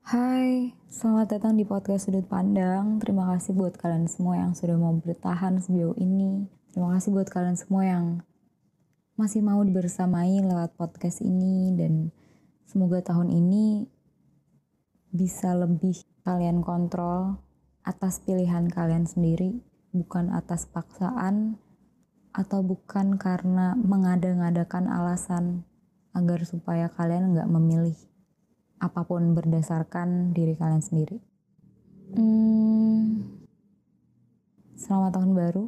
Hai, selamat datang di podcast Sudut Pandang. Terima kasih buat kalian semua yang sudah mau bertahan sejauh ini. Terima kasih buat kalian semua yang masih mau bersamai lewat podcast ini dan semoga tahun ini bisa lebih kalian kontrol atas pilihan kalian sendiri, bukan atas paksaan atau bukan karena mengada-ngadakan alasan agar supaya kalian nggak memilih apa pun berdasarkan diri kalian sendiri. Hmm, selamat tahun baru.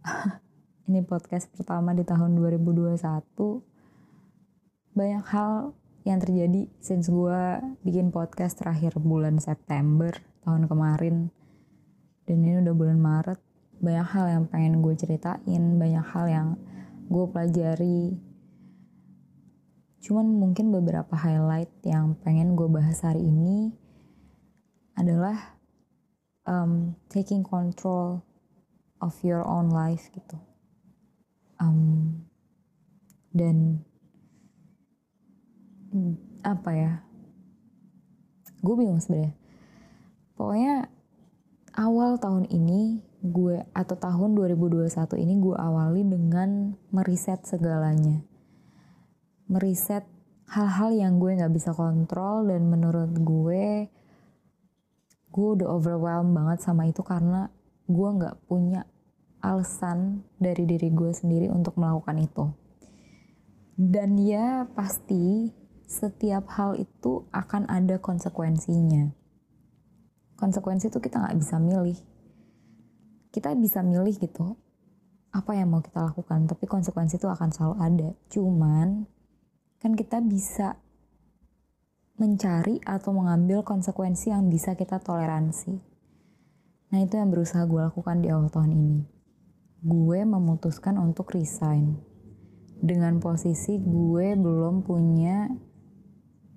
Ini podcast pertama di tahun 2021. Banyak hal yang terjadi since gue bikin podcast terakhir bulan September tahun kemarin. Dan ini udah bulan Maret. Banyak hal yang pengen gue ceritain, banyak hal yang gue pelajari, Cuman mungkin beberapa highlight yang pengen gue bahas hari ini adalah um, taking control of your own life gitu. Um, dan apa ya? Gue bingung sebenarnya. Pokoknya awal tahun ini gue atau tahun 2021 ini gue awali dengan meriset segalanya meriset hal-hal yang gue nggak bisa kontrol dan menurut gue gue udah overwhelmed banget sama itu karena gue nggak punya alasan dari diri gue sendiri untuk melakukan itu. Dan ya pasti setiap hal itu akan ada konsekuensinya. Konsekuensi itu kita nggak bisa milih. Kita bisa milih gitu apa yang mau kita lakukan tapi konsekuensi itu akan selalu ada. Cuman kan kita bisa mencari atau mengambil konsekuensi yang bisa kita toleransi. Nah itu yang berusaha gue lakukan di awal tahun ini. Gue memutuskan untuk resign. Dengan posisi gue belum punya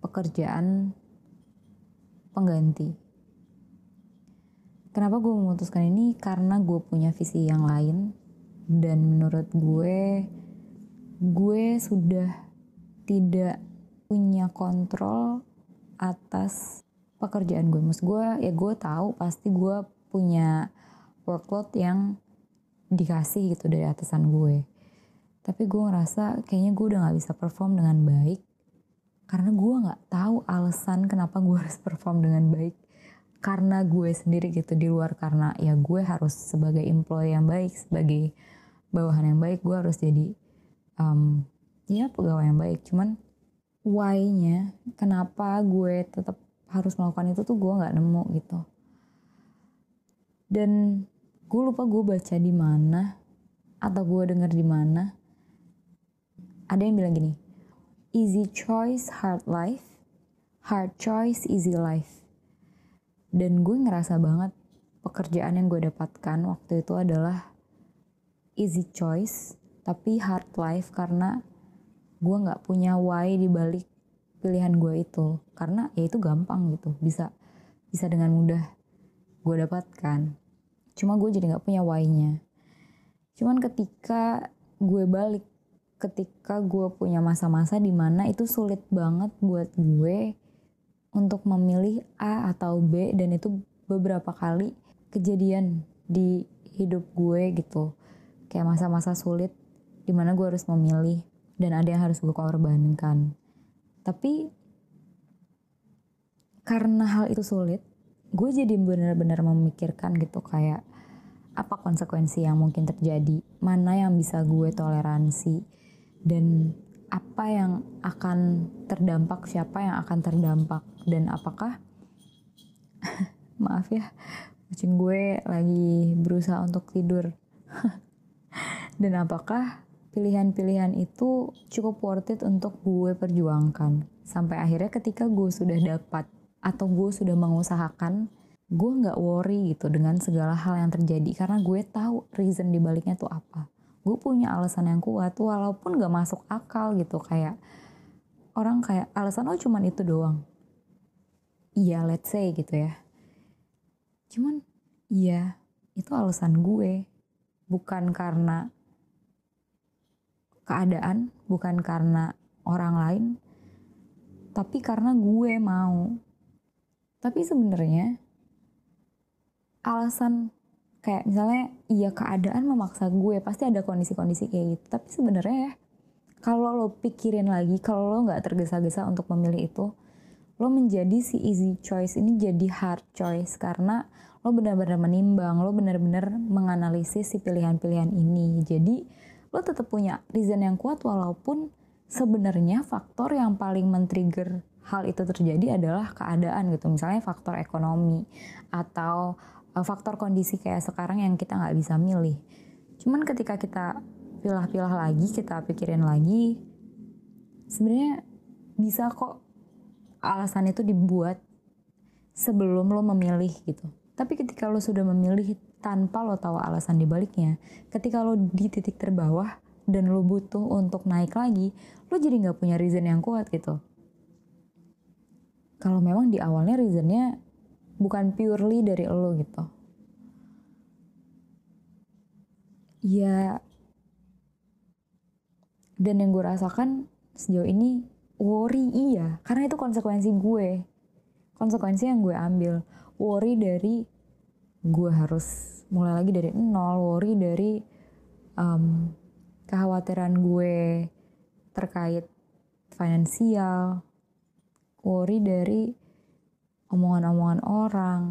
pekerjaan pengganti. Kenapa gue memutuskan ini? Karena gue punya visi yang lain. Dan menurut gue, gue sudah tidak punya kontrol atas pekerjaan gue. Maksud gue ya gue tahu pasti gue punya workload yang dikasih gitu dari atasan gue. Tapi gue ngerasa kayaknya gue udah gak bisa perform dengan baik. Karena gue gak tahu alasan kenapa gue harus perform dengan baik. Karena gue sendiri gitu di luar karena ya gue harus sebagai employee yang baik, sebagai bawahan yang baik, gue harus jadi um, ya pegawai yang baik. Cuman why-nya kenapa gue tetap harus melakukan itu tuh gue nggak nemu gitu. Dan gue lupa gue baca di mana atau gue denger di mana. Ada yang bilang gini easy choice hard life. Hard choice easy life. Dan gue ngerasa banget pekerjaan yang gue dapatkan waktu itu adalah easy choice tapi hard life karena gue nggak punya why di balik pilihan gue itu. Karena ya itu gampang gitu. Bisa bisa dengan mudah gue dapatkan. Cuma gue jadi nggak punya why-nya. Cuman ketika gue balik ketika gue punya masa-masa di mana itu sulit banget buat gue untuk memilih A atau B dan itu beberapa kali kejadian di hidup gue gitu. Kayak masa-masa sulit di mana gue harus memilih dan ada yang harus gue korbankan. Tapi karena hal itu sulit gue jadi benar-benar memikirkan gitu kayak apa konsekuensi yang mungkin terjadi? Mana yang bisa gue toleransi? Dan apa yang akan terdampak? Siapa yang akan terdampak? Dan apakah maaf ya kucing gue lagi berusaha untuk tidur? Dan apakah pilihan-pilihan itu cukup worth it untuk gue perjuangkan. Sampai akhirnya ketika gue sudah dapat atau gue sudah mengusahakan, gue nggak worry gitu dengan segala hal yang terjadi karena gue tahu reason dibaliknya tuh apa. Gue punya alasan yang kuat walaupun gak masuk akal gitu kayak orang kayak alasan lo cuman itu doang. Iya let's say gitu ya. Cuman iya itu alasan gue bukan karena keadaan, bukan karena orang lain. tapi karena gue mau. Tapi sebenarnya alasan kayak misalnya iya keadaan memaksa gue pasti ada kondisi-kondisi kayak gitu. Tapi sebenarnya ya kalau lo pikirin lagi kalau lo nggak tergesa-gesa untuk memilih itu lo menjadi si easy choice ini jadi hard choice. Karena lo benar-benar menimbang lo benar-benar menganalisis si pilihan-pilihan ini. Jadi lo tetap punya reason yang kuat walaupun sebenarnya faktor yang paling men-trigger hal itu terjadi adalah keadaan gitu. Misalnya faktor ekonomi atau uh, faktor kondisi kayak sekarang yang kita nggak bisa milih. Cuman ketika kita pilah-pilah lagi kita pikirin lagi sebenarnya bisa kok alasan itu dibuat sebelum lo memilih gitu. Tapi ketika lo sudah memilih tanpa lo tahu alasan dibaliknya. Ketika lo di titik terbawah dan lo butuh untuk naik lagi lo jadi nggak punya reason yang kuat gitu. Kalau memang di awalnya reasonnya bukan purely dari lo gitu. Ya dan yang gue rasakan sejauh ini worry iya. Karena itu konsekuensi gue. Konsekuensi yang gue ambil. Worry dari gue harus mulai lagi dari nol worry dari um, kekhawatiran gue terkait finansial worry dari omongan-omongan orang.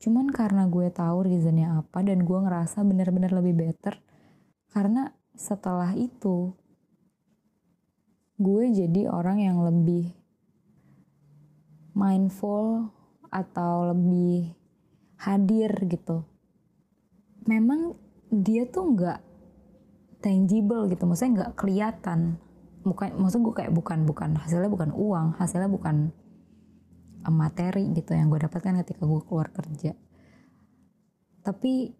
Cuman karena gue tahu reasonnya apa dan gue ngerasa bener-bener lebih better. Karena setelah itu, gue jadi orang yang lebih mindful atau lebih hadir gitu. Memang dia tuh nggak tangible gitu, maksudnya nggak kelihatan. Bukan maksud gue kayak bukan bukan hasilnya bukan uang hasilnya bukan eh, materi gitu yang gue dapatkan ketika gue keluar kerja. Tapi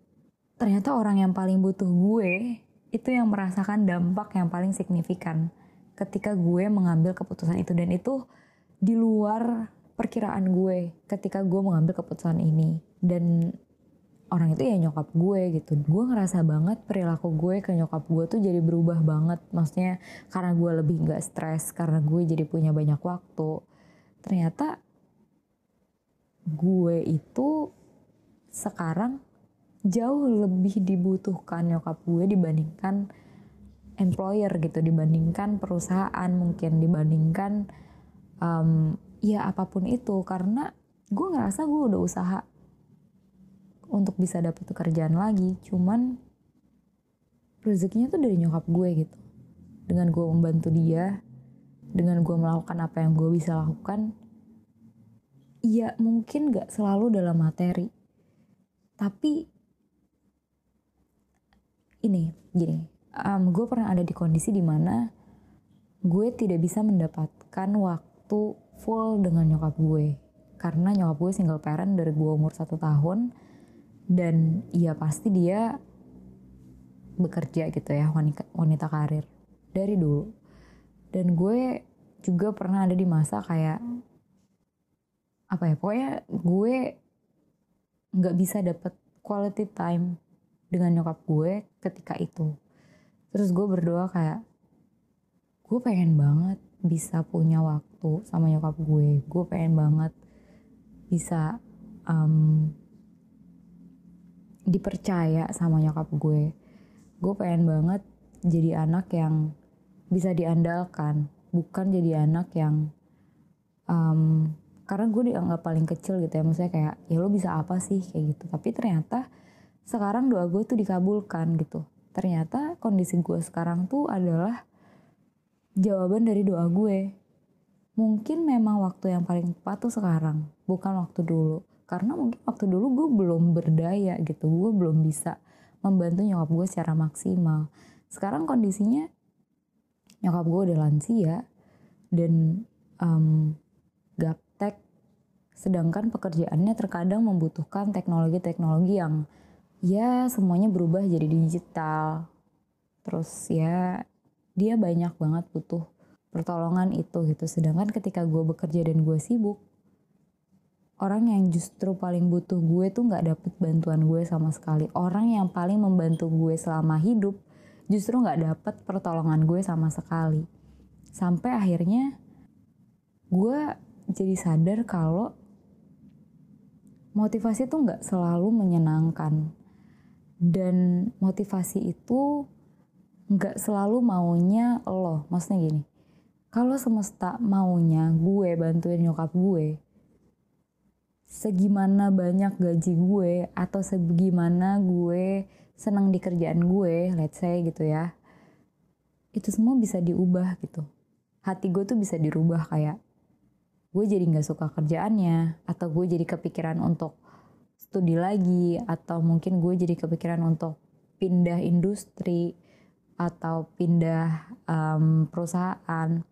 ternyata orang yang paling butuh gue itu yang merasakan dampak yang paling signifikan ketika gue mengambil keputusan itu. Dan itu di luar perkiraan gue ketika gue mengambil keputusan ini dan orang itu ya nyokap gue gitu. Gue ngerasa banget perilaku gue ke nyokap gue tuh jadi berubah banget. Maksudnya karena gue lebih nggak stres karena gue jadi punya banyak waktu. Ternyata gue itu sekarang jauh lebih dibutuhkan nyokap gue dibandingkan employer gitu dibandingkan perusahaan mungkin dibandingkan um, ya apa pun itu. Karena gue ngerasa gue udah usaha untuk bisa dapet pekerjaan lagi. Cuman rezekinya tuh dari nyokap gue gitu. Dengan gue membantu dia dengan gue melakukan apa yang gue bisa lakukan iya mungkin gak selalu dalam materi. Tapi ini gini. Um, gue pernah ada di kondisi di mana gue tidak bisa mendapatkan waktu full dengan nyokap gue. Karena nyokap gue single parent dari gue umur satu tahun dan ya pasti dia bekerja gitu ya wanita, wanita karir dari dulu. Dan gue juga pernah ada di masa kayak apa ya pokoknya gue nggak bisa dapet quality time dengan nyokap gue ketika itu. Terus gue berdoa kayak gue pengen banget bisa punya waktu sama nyokap gue. Gue pengen banget bisa um, dipercaya sama nyokap gue. Gue pengen banget jadi anak yang bisa diandalkan bukan jadi anak yang um, karena gue dianggap paling kecil gitu ya maksudnya kayak ya lo bisa apa sih? kayak gitu. Tapi ternyata sekarang doa gue tuh dikabulkan gitu. Ternyata kondisi gue sekarang tuh adalah jawaban dari doa gue. Mungkin memang waktu yang paling tepat tuh sekarang bukan waktu dulu karena mungkin waktu dulu gue belum berdaya gitu. Gue belum bisa membantu nyokap gue secara maksimal. Sekarang kondisinya nyokap gue udah lansia dan um, gaptek sedangkan pekerjaannya terkadang membutuhkan teknologi-teknologi yang ya semuanya berubah jadi digital. Terus ya dia banyak banget butuh pertolongan itu gitu. Sedangkan ketika gue bekerja dan gue sibuk orang yang justru paling butuh gue tuh nggak dapet bantuan gue sama sekali. Orang yang paling membantu gue selama hidup justru nggak dapet pertolongan gue sama sekali. Sampai akhirnya gue jadi sadar kalau motivasi itu nggak selalu menyenangkan. Dan motivasi itu nggak selalu maunya lo. Maksudnya gini kalau semesta maunya gue bantuin nyokap gue segimana banyak gaji gue atau segimana gue senang di kerjaan gue let's say gitu ya itu semua bisa diubah gitu. Hati gue tuh bisa dirubah kayak gue jadi nggak suka kerjaannya atau gue jadi kepikiran untuk studi lagi atau mungkin gue jadi kepikiran untuk pindah industri atau pindah um, perusahaan.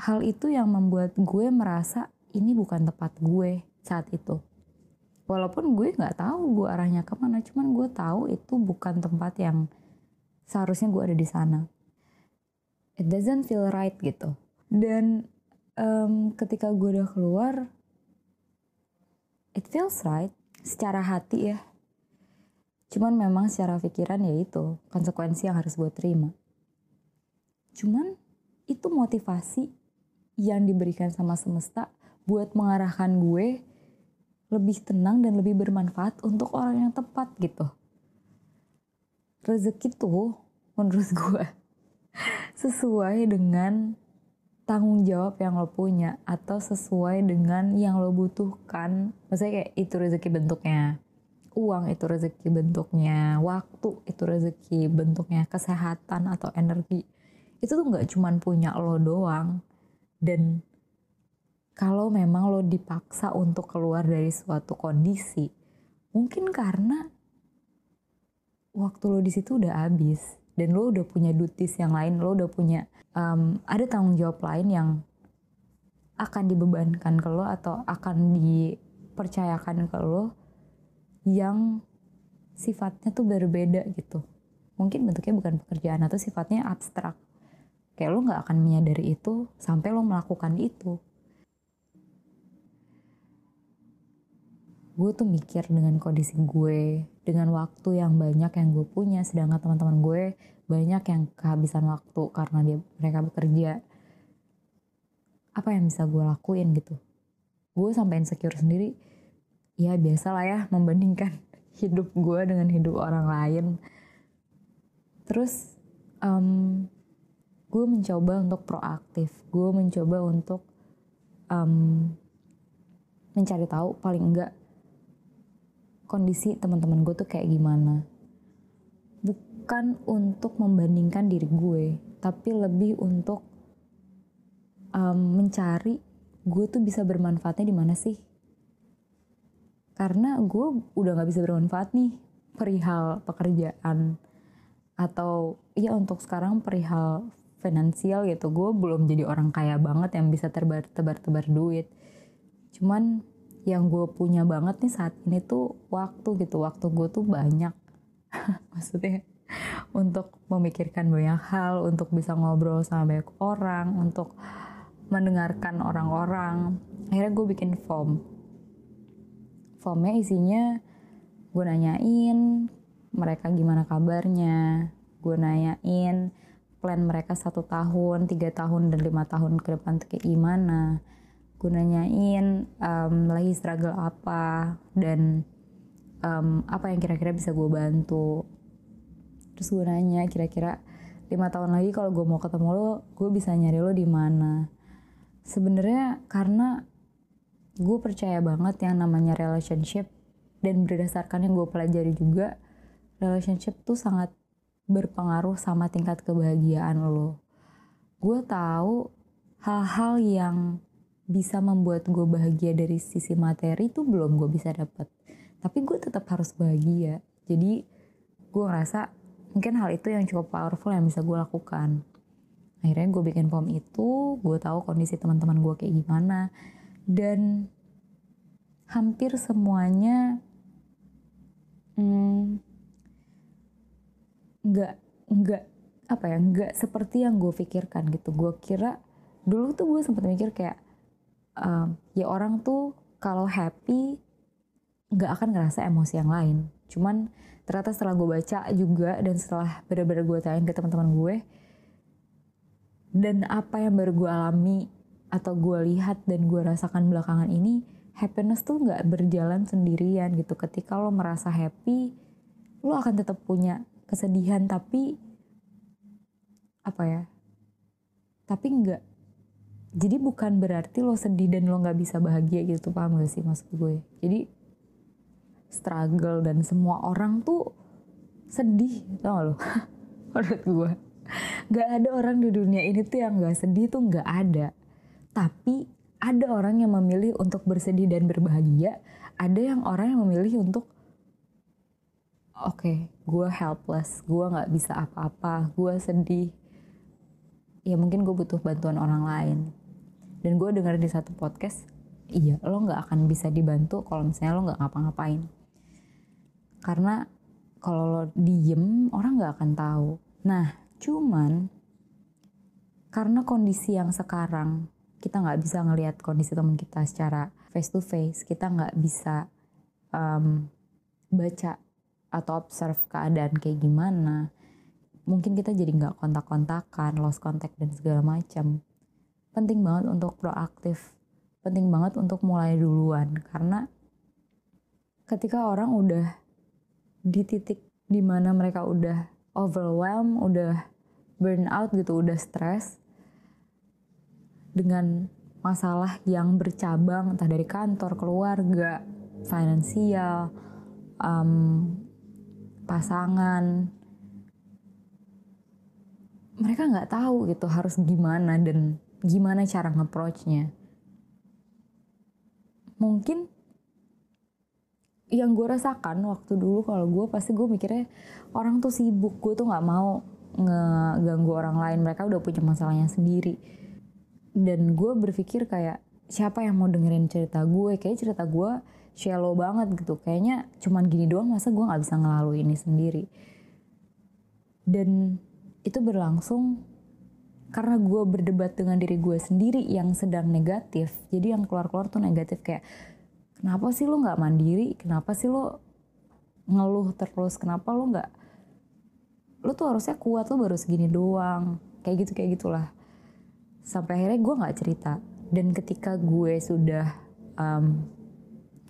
Hal itu yang membuat gue merasa ini bukan tempat gue saat itu. Walaupun gue nggak tahu gue arahnya ke mana, cuman gue tahu itu bukan tempat yang seharusnya gue ada di sana. It doesn't feel right gitu. Dan um, ketika gue udah keluar, it feels right secara hati ya. Cuman memang secara pikiran ya itu konsekuensi yang harus gue terima. Cuman itu motivasi yang diberikan sama semesta buat mengarahkan gue lebih tenang dan lebih bermanfaat untuk orang yang tepat gitu. Rezeki tuh menurut gue sesuai dengan tanggung jawab yang lo punya atau sesuai dengan yang lo butuhkan. Maksudnya kayak itu rezeki bentuknya. Uang itu rezeki bentuknya, waktu itu rezeki bentuknya, kesehatan atau energi. Itu tuh nggak cuman punya lo doang. Dan kalau memang lo dipaksa untuk keluar dari suatu kondisi, mungkin karena waktu lo di situ udah habis dan lo udah punya duties yang lain, lo udah punya um, ada tanggung jawab lain yang akan dibebankan ke lo atau akan dipercayakan ke lo yang sifatnya tuh berbeda gitu. Mungkin bentuknya bukan pekerjaan atau sifatnya abstrak. Kayak lo nggak akan menyadari itu sampai lo melakukan itu gue tuh mikir dengan kondisi gue dengan waktu yang banyak yang gue punya sedangkan teman-teman gue banyak yang kehabisan waktu karena dia mereka bekerja. Apa yang bisa gue lakuin gitu? Gue sampai insecure sendiri. Ya biasa lah ya membandingkan hidup gue dengan hidup orang lain. Terus um, gue mencoba untuk proaktif. Gue mencoba untuk um, mencari tahu paling enggak kondisi teman-teman gue tuh kayak gimana. Bukan untuk membandingkan diri gue tapi lebih untuk um, mencari gue tuh bisa bermanfaatnya di mana sih. Karena gue udah nggak bisa bermanfaat nih perihal pekerjaan atau ya untuk sekarang perihal finansial gitu. Gue belum jadi orang kaya banget yang bisa terbar tebar tebar duit. Cuman yang gue punya banget nih saat ini tuh waktu gitu. Waktu gue tuh banyak. Maksudnya untuk memikirkan banyak hal untuk bisa ngobrol sama banyak orang untuk mendengarkan orang-orang. Akhirnya gue bikin form. Formnya isinya gue nanyain mereka gimana kabarnya. Gue nanyain plan mereka satu tahun tiga tahun dan lima tahun ke depan kayak gimana gue nanyain um, lagi struggle apa dan um, apa yang kira-kira bisa gue bantu. Terus gue nanya kira-kira lima tahun lagi kalau gue mau ketemu lo gue bisa nyari lo di mana? Sebenarnya karena gue percaya banget yang namanya relationship dan berdasarkan yang gue pelajari juga relationship tuh sangat berpengaruh sama tingkat kebahagiaan lo. Gue tahu hal-hal yang bisa membuat gue bahagia dari sisi materi itu belum gue bisa dapat tapi gue tetap harus bahagia. Jadi gue ngerasa mungkin hal itu yang cukup powerful yang bisa gue lakukan. Akhirnya gue bikin form itu gue tahu kondisi teman-teman gue kayak gimana. Dan hampir semuanya hmm, nggak nggak apa ya nggak seperti yang gue pikirkan gitu. Gue kira dulu tuh gue sempat mikir kayak um, ya orang tuh kalau happy nggak akan ngerasa emosi yang lain. Cuman ternyata setelah gue baca juga dan setelah benar-benar gue tanya ke teman-teman gue dan apa yang baru gue alami atau gue lihat dan gue rasakan belakangan ini happiness tuh nggak berjalan sendirian gitu ketika lo merasa happy lo akan tetap punya kesedihan tapi apa ya tapi nggak jadi bukan berarti lo sedih dan lo nggak bisa bahagia gitu paham gak sih maksud gue jadi struggle dan semua orang tuh sedih tau gak lo menurut gue nggak ada orang di dunia ini tuh yang nggak sedih tuh nggak ada tapi ada orang yang memilih untuk bersedih dan berbahagia, ada yang orang yang memilih untuk oke, okay, gue helpless, gue nggak bisa apa-apa, gue sedih. Ya mungkin gue butuh bantuan orang lain. Dan gue dengar di satu podcast, iya lo nggak akan bisa dibantu kalau misalnya lo nggak ngapa-ngapain. Karena kalau lo diem, orang nggak akan tahu. Nah, cuman karena kondisi yang sekarang kita nggak bisa ngelihat kondisi teman kita secara face to face kita nggak bisa um, baca atau observe keadaan kayak gimana mungkin kita jadi nggak kontak-kontakan lost contact dan segala macam penting banget untuk proaktif penting banget untuk mulai duluan karena ketika orang udah di titik di mana mereka udah overwhelmed udah burn out gitu udah stres dengan masalah yang bercabang entah dari kantor, keluarga, finansial, um, pasangan. Mereka nggak tahu gitu harus gimana dan gimana cara nge-approach-nya. Mungkin yang gue rasakan waktu dulu kalau gue pasti gue mikirnya orang tuh sibuk gue tuh nggak mau ngeganggu orang lain. Mereka udah punya masalahnya sendiri. Dan gue berpikir kayak siapa yang mau dengerin cerita gue? Kayak cerita gue shallow banget gitu. Kayaknya cuman gini doang masa gue nggak bisa ngelalui ini sendiri? Dan itu berlangsung karena gue berdebat dengan diri gue sendiri yang sedang negatif. Jadi yang keluar-keluar tuh negatif kayak kenapa sih lo nggak mandiri? Kenapa sih lo ngeluh terus? Kenapa lo nggak lo tuh harusnya kuat lo baru segini doang. Kayak gitu kayak gitulah. Sampai akhirnya gue nggak cerita. Dan ketika gue sudah um,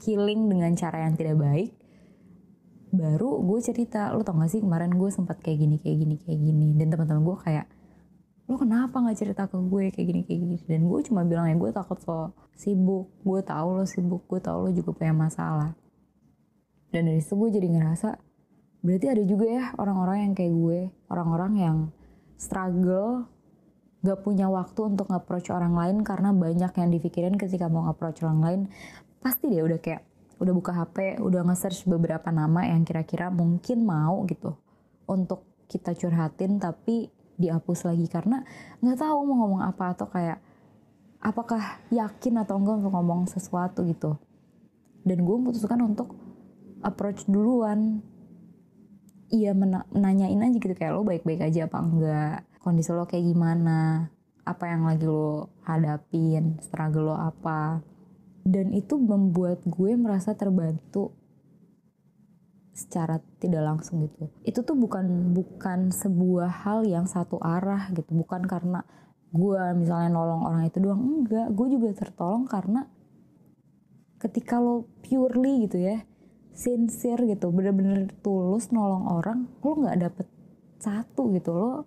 healing dengan cara yang tidak baik baru gue cerita lo tau gak sih kemarin gue sempat kayak gini kayak gini kayak gini. Dan teman-teman gue kayak lo kenapa nggak cerita ke gue kayak gini kayak gini? Dan gue cuma bilang ya gue takut so sibuk gue tahu lo sibuk gue tahu lo juga punya masalah. Dan dari situ gue jadi ngerasa berarti ada juga ya orang-orang yang kayak gue orang-orang yang struggle gak punya waktu untuk nge-approach orang lain karena banyak yang dipikirin ketika mau nge-approach orang lain. Pasti dia udah kayak udah buka HP udah nge-search beberapa nama yang kira-kira mungkin mau gitu untuk kita curhatin tapi dihapus lagi karena nggak tahu mau ngomong apa atau kayak apakah yakin atau enggak untuk ngomong sesuatu gitu. Dan gue memutuskan untuk approach duluan. Iya menanyain aja gitu kayak lo baik-baik aja apa enggak? Kondisi lo kayak gimana? Apa yang lagi lo hadapin? Struggle lo apa? Dan itu membuat gue merasa terbantu secara tidak langsung gitu. Itu tuh bukan bukan sebuah hal yang satu arah gitu. Bukan karena gue misalnya nolong orang itu doang enggak. Gue juga tertolong karena ketika lo purely gitu ya sincere gitu bener-bener tulus nolong orang lo nggak dapet satu gitu. Lo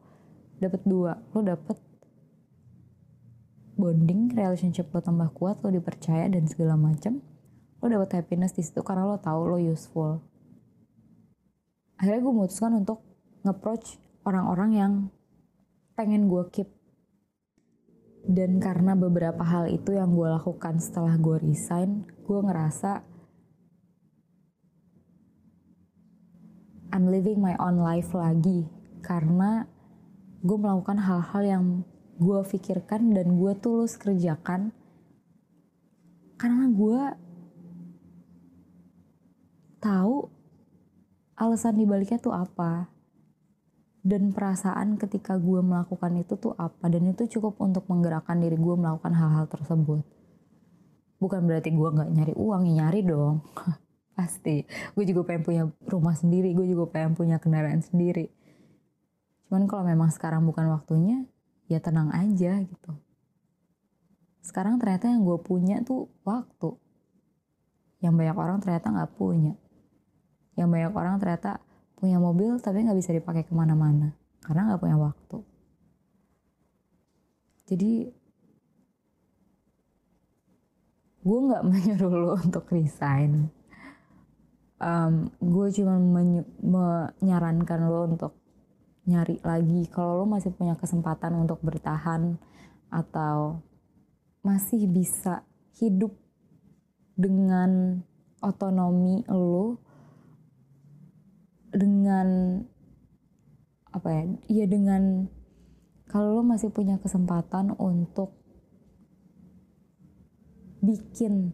dapat dua lo dapet bonding relationship lo tambah kuat lo dipercaya dan segala macam lo dapet happiness di situ karena lo tahu lo useful akhirnya gue memutuskan untuk nge-approach orang-orang yang pengen gue keep. Dan karena beberapa hal itu yang gue lakukan setelah gue resign gue ngerasa I'm living my own life lagi. Karena gue melakukan hal-hal yang gue pikirkan dan gue tulus kerjakan. Karena gue tahu alasan dibaliknya tuh apa? Dan perasaan ketika gue melakukan itu tuh apa? Dan itu cukup untuk menggerakkan diri gue melakukan hal-hal tersebut. Bukan berarti gue nggak nyari uang ya nyari dong. Pasti. Gue juga pengen punya rumah sendiri gue juga pengen punya kendaraan sendiri. Cuman kalau memang sekarang bukan waktunya, ya tenang aja gitu. sekarang ternyata yang gue punya tuh waktu. Yang banyak orang ternyata nggak punya yang banyak orang ternyata punya mobil tapi nggak bisa dipakai ke mana-mana karena nggak punya waktu. Jadi gue nggak menyuruh lo untuk resign. Um, gue cuma menyarankan lo untuk nyari lagi kalau lo masih punya kesempatan untuk bertahan atau masih bisa hidup dengan otonomi lo dengan apa ya ya dengan kalau lo masih punya kesempatan untuk bikin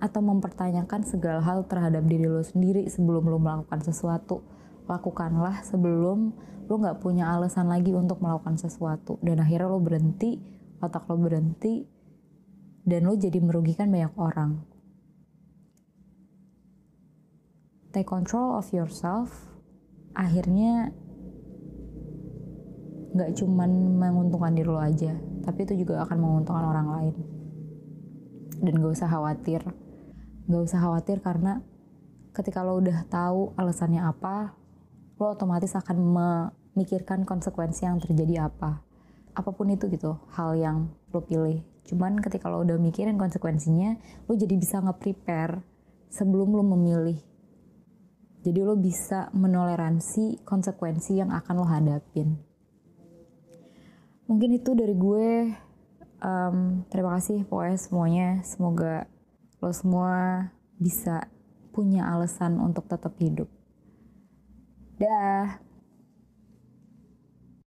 atau mempertanyakan segala hal terhadap diri lo sendiri sebelum lo melakukan sesuatu lakukanlah sebelum lo nggak punya alasan lagi untuk melakukan sesuatu. Dan akhirnya lo berhenti otak lo berhenti dan lo jadi merugikan banyak orang take control of yourself akhirnya nggak cuman menguntungkan diri lo aja tapi itu juga akan menguntungkan orang lain. Dan gak usah khawatir. Gak usah khawatir karena ketika lo udah tahu alasannya apa lo otomatis akan memikirkan konsekuensi yang terjadi apa. Apa pun itu gitu hal yang lo pilih. Cuman ketika lo udah mikirin konsekuensinya lo jadi bisa nge-prepare sebelum lo memilih jadi lo bisa menoleransi konsekuensi yang akan lo hadapin. Mungkin itu dari gue. Um, terima kasih pokoknya semuanya. Semoga lo semua bisa punya alasan untuk tetap hidup. Dah